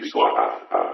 big swap.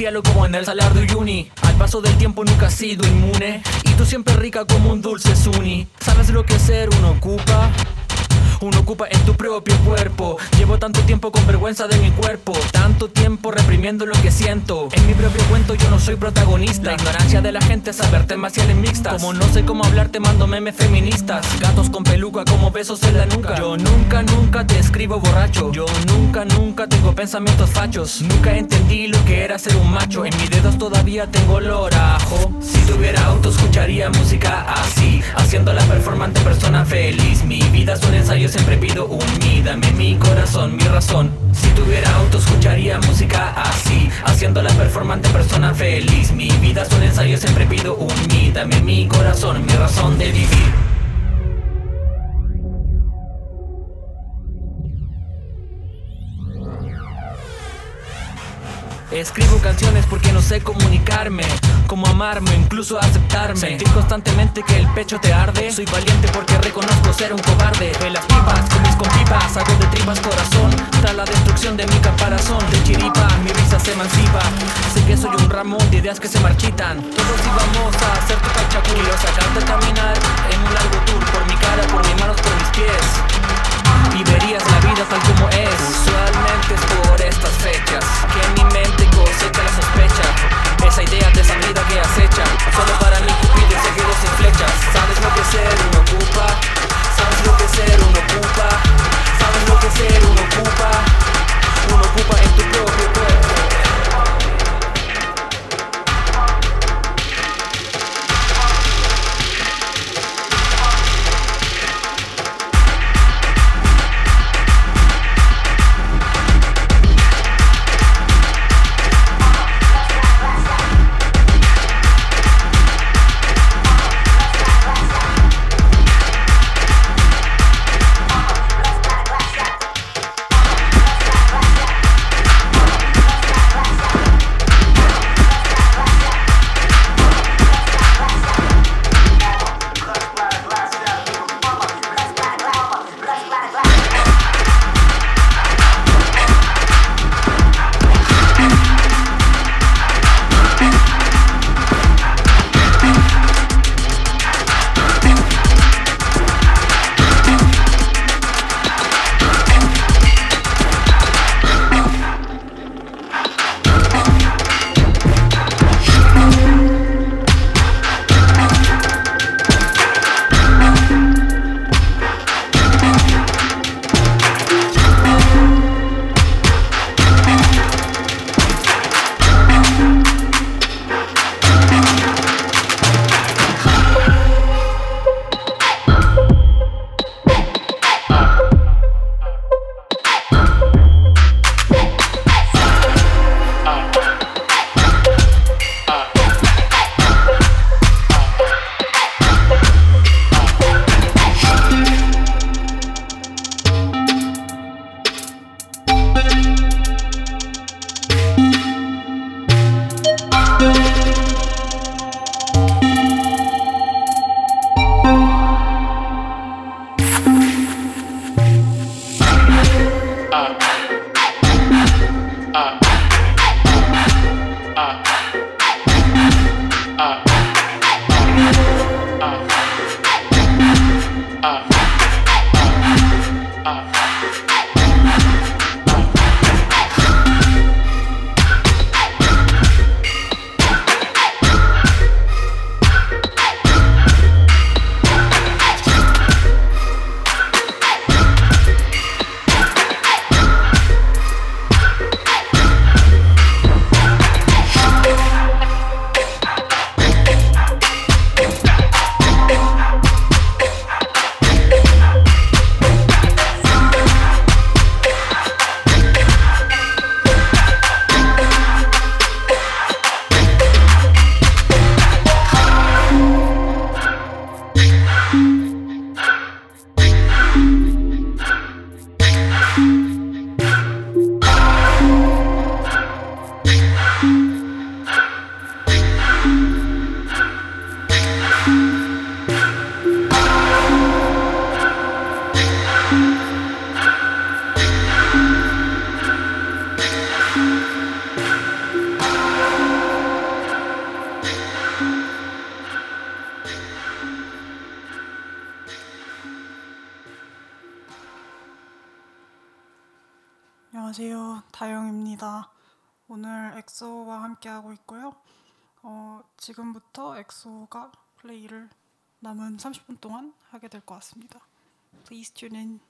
Cielo como en el salar de Uyuni. Al paso del tiempo nunca has sido inmune. Y tú siempre rica como un dulce suni. ¿Sabes lo que ser uno ocupa? Uno ocupa en tu propio cuerpo. Llevo tanto tiempo con vergüenza de mi cuerpo. Tanto tiempo reprimiendo lo que siento. En mi propio cuento yo no soy protagonista. La ignorancia de la gente es saber temas y mixtas. Como no sé cómo hablar, te mando memes feministas. Gatos con peluca como besos en la nuca. Yo nunca, nunca te escribo borracho. Yo nunca, nunca tengo pensamientos fachos. Nunca entendí lo que era ser un macho. En mis dedos todavía tengo olor a. Si tuviera auto, escucharía música así. Haciendo la performante, persona feliz. Mi vida es un ensayo, siempre pido un mi. Corazón, mi razón. Si tuviera auto, escucharía música así. Haciendo la performante, persona feliz. Mi vida es un ensayo, siempre pido un mi. Dame mi corazón, mi razón de vivir. Escribo canciones porque no sé comunicarme Cómo amarme, incluso aceptarme. Sentir constantemente que el pecho te arde. Soy valiente porque reconozco ser un cobarde. De las pipas, con mis compipas Hago de tripas corazón De mi caparazón De chiripa, mi risa se emancipa Sé que soy un ramón de ideas que se marchitan Todos íbamos a hacer tu cachacu Quiero sacarte a caminar en un largo tour Por mi cara, por mis manos, por mis pies y verías la vida tal como es. Usualmente es por estas fechas que en mi mente cosecha la sospecha. Esa idea de esa vida que acecha, solo para mí Cupido se quedó sin flechas. ¿Sabes lo que ser uno ocupa? ¿Sabes lo que ser uno ocupa? ¿Sabes lo que ser uno ocupa? Uno ocupa en tu propio cuerpo. 함께하고 있고요. 어, 지금부터 엑소가 플레이를 남은 30분 동안 하게 될 것 같습니다. Please tune in.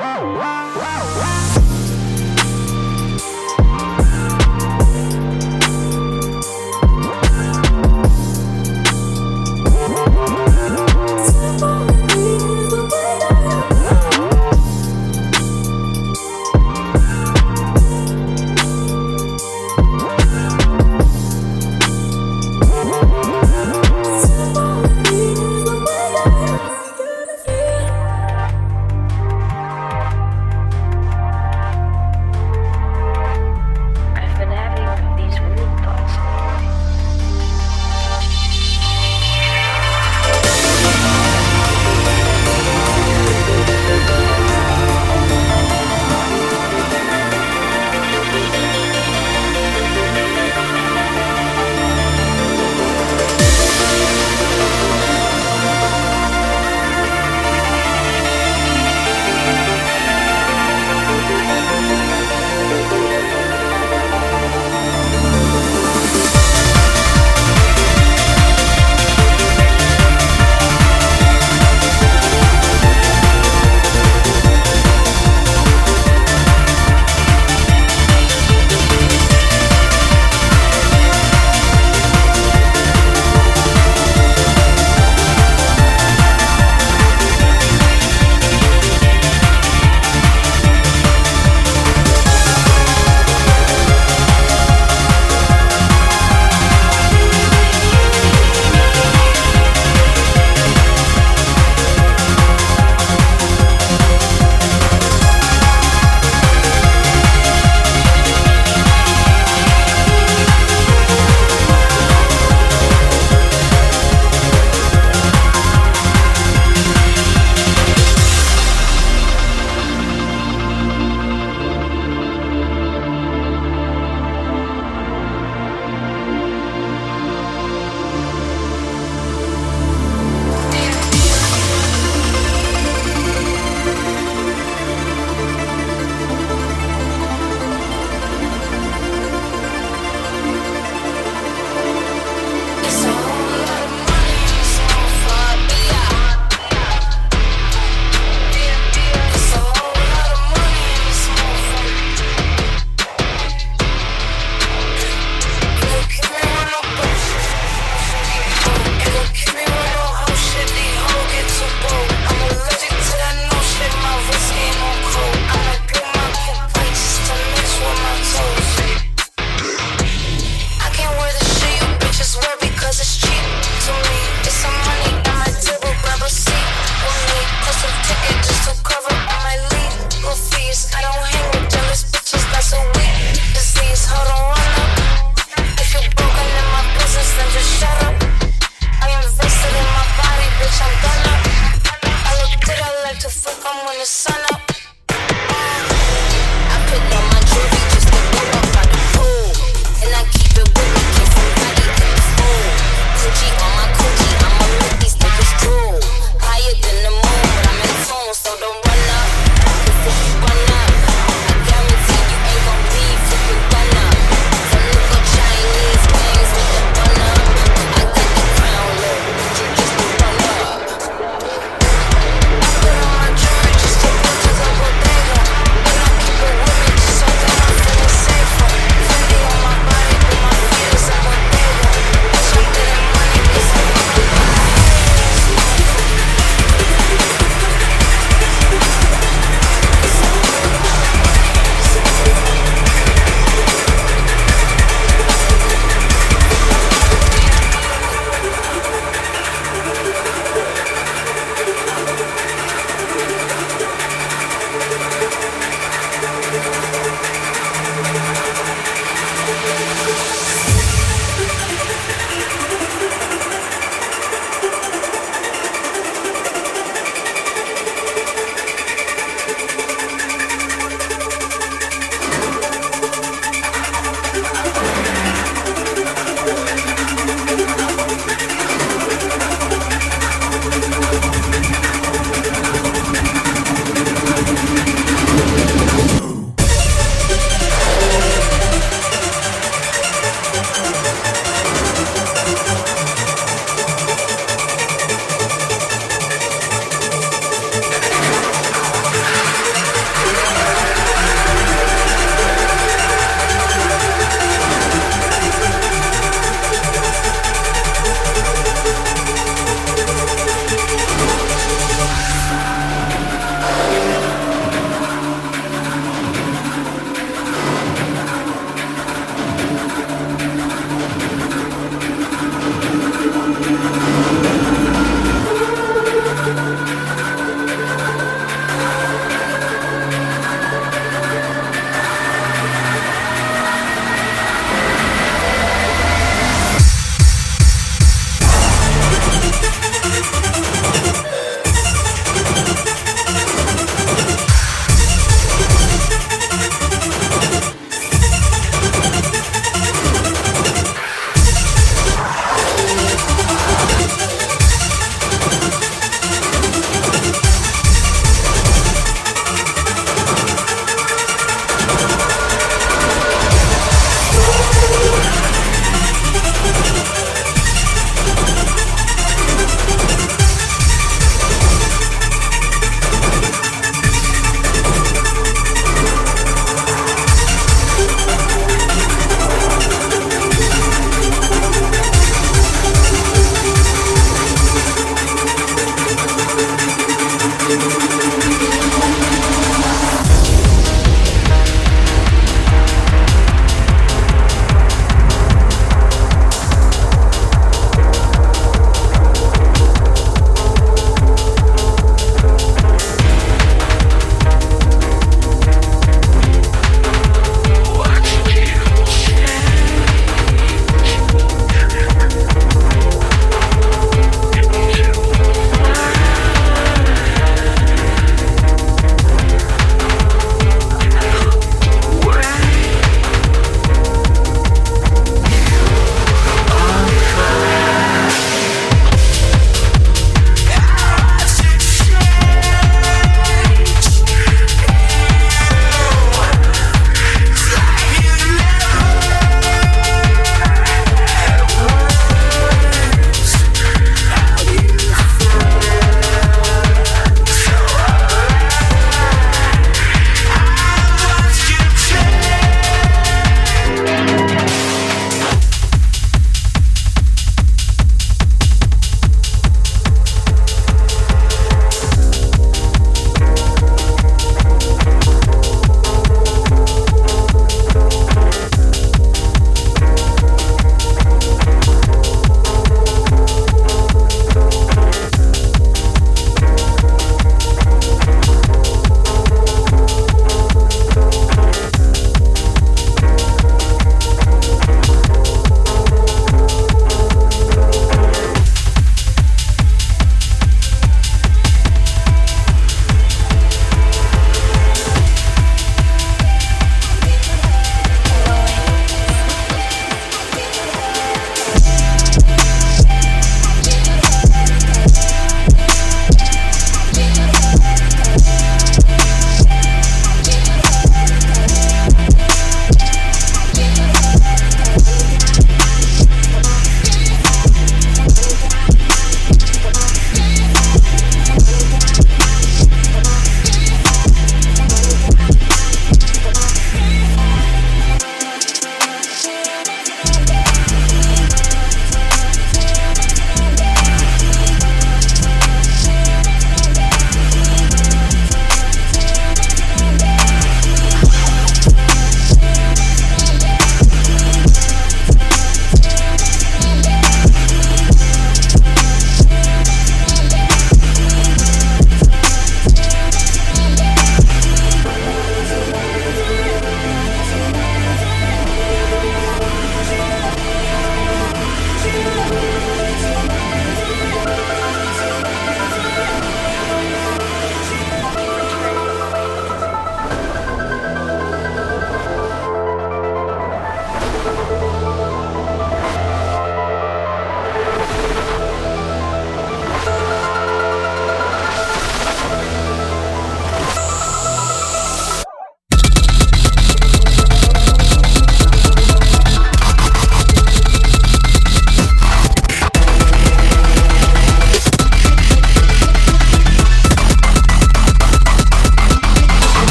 I've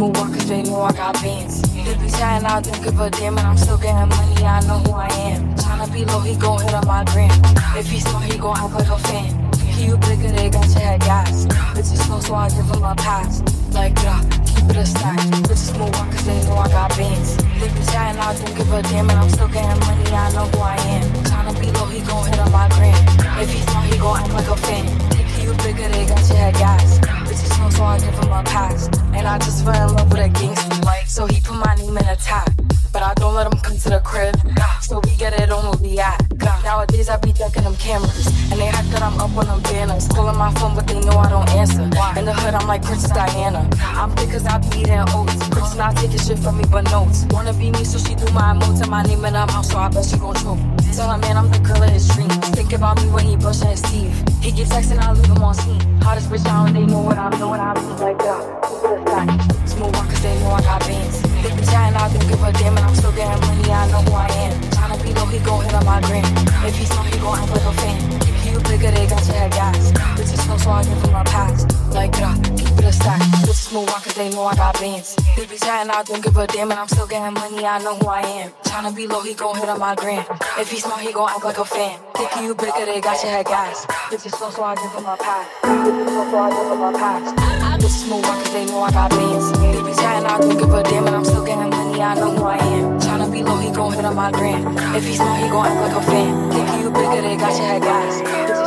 move on cause they know I got bands. They be chatting, I don't give a damn, and I'm still getting money, I know who I am. Tryna be low, he gon' hit on my gram. If he's smart, he gon' act like a fan. He you bigger, they got your head gas. Bitches slow, so I give him a pass. Like, yeah, keep it a stack. Bitches move on cause they know I got bands. They be chatting, I don't give a damn, and I'm still getting money, I know who I am. Tryna be low, he gon' hit on my gram. If he's smart, he gon' act like a fan. He you bigger, they got your head gas. Bitches so I give him a pass. And I just fell in love with a gangster, like, so he put my name in a tag. But I don't let him come to the crib. So we get it on where we at. Nowadays I be decking them cameras. And they hype that I'm up on them banners. Calling my phone, but they know I don't answer. In the hood, I'm like Princess Diana. I'm thick cause I be eating oats. Princess not taking shit from me, but notes. Wanna be me, so she do my emotes and my name in her mouth, so I bet she gon' choke. Tell her, man, I'm the girl of his dreams. Think about me when he brushing his teeth. He get texting, I leave him on seen. Hottest bitch down, they know what I'm doing. I be like, keep it a stack. Smooth on cause they know I got bands. They be chatting, I don't give a damn, and I'm still getting money, I know who I am. Tryna be low, he gon' hit on my gram. If he's smart, he gon' act like a fan. If you bigger, they got your head gas. Bitches slow, so I give him a pass. Like, yeah, keep it a stack. Bitches move on cause they know I got bands. They be chatting, I don't give a damn, and I'm still getting money, I know who I am. Tryna be low, he gon' hit on my gram. If he's smart, he gon' act like a fan. Think you bigger, they got your head gas. Bitches slow, so I give him a pass. Bitches slow, so I give him a pass. Bitches move on cause they know I got bands. They be chatting, I don't give a damn, and I'm still getting money, I know who I am. Be low, he gon' hit on my gram. If he's smart, he gon' act like a fan. Think you bigger, they got your head gas.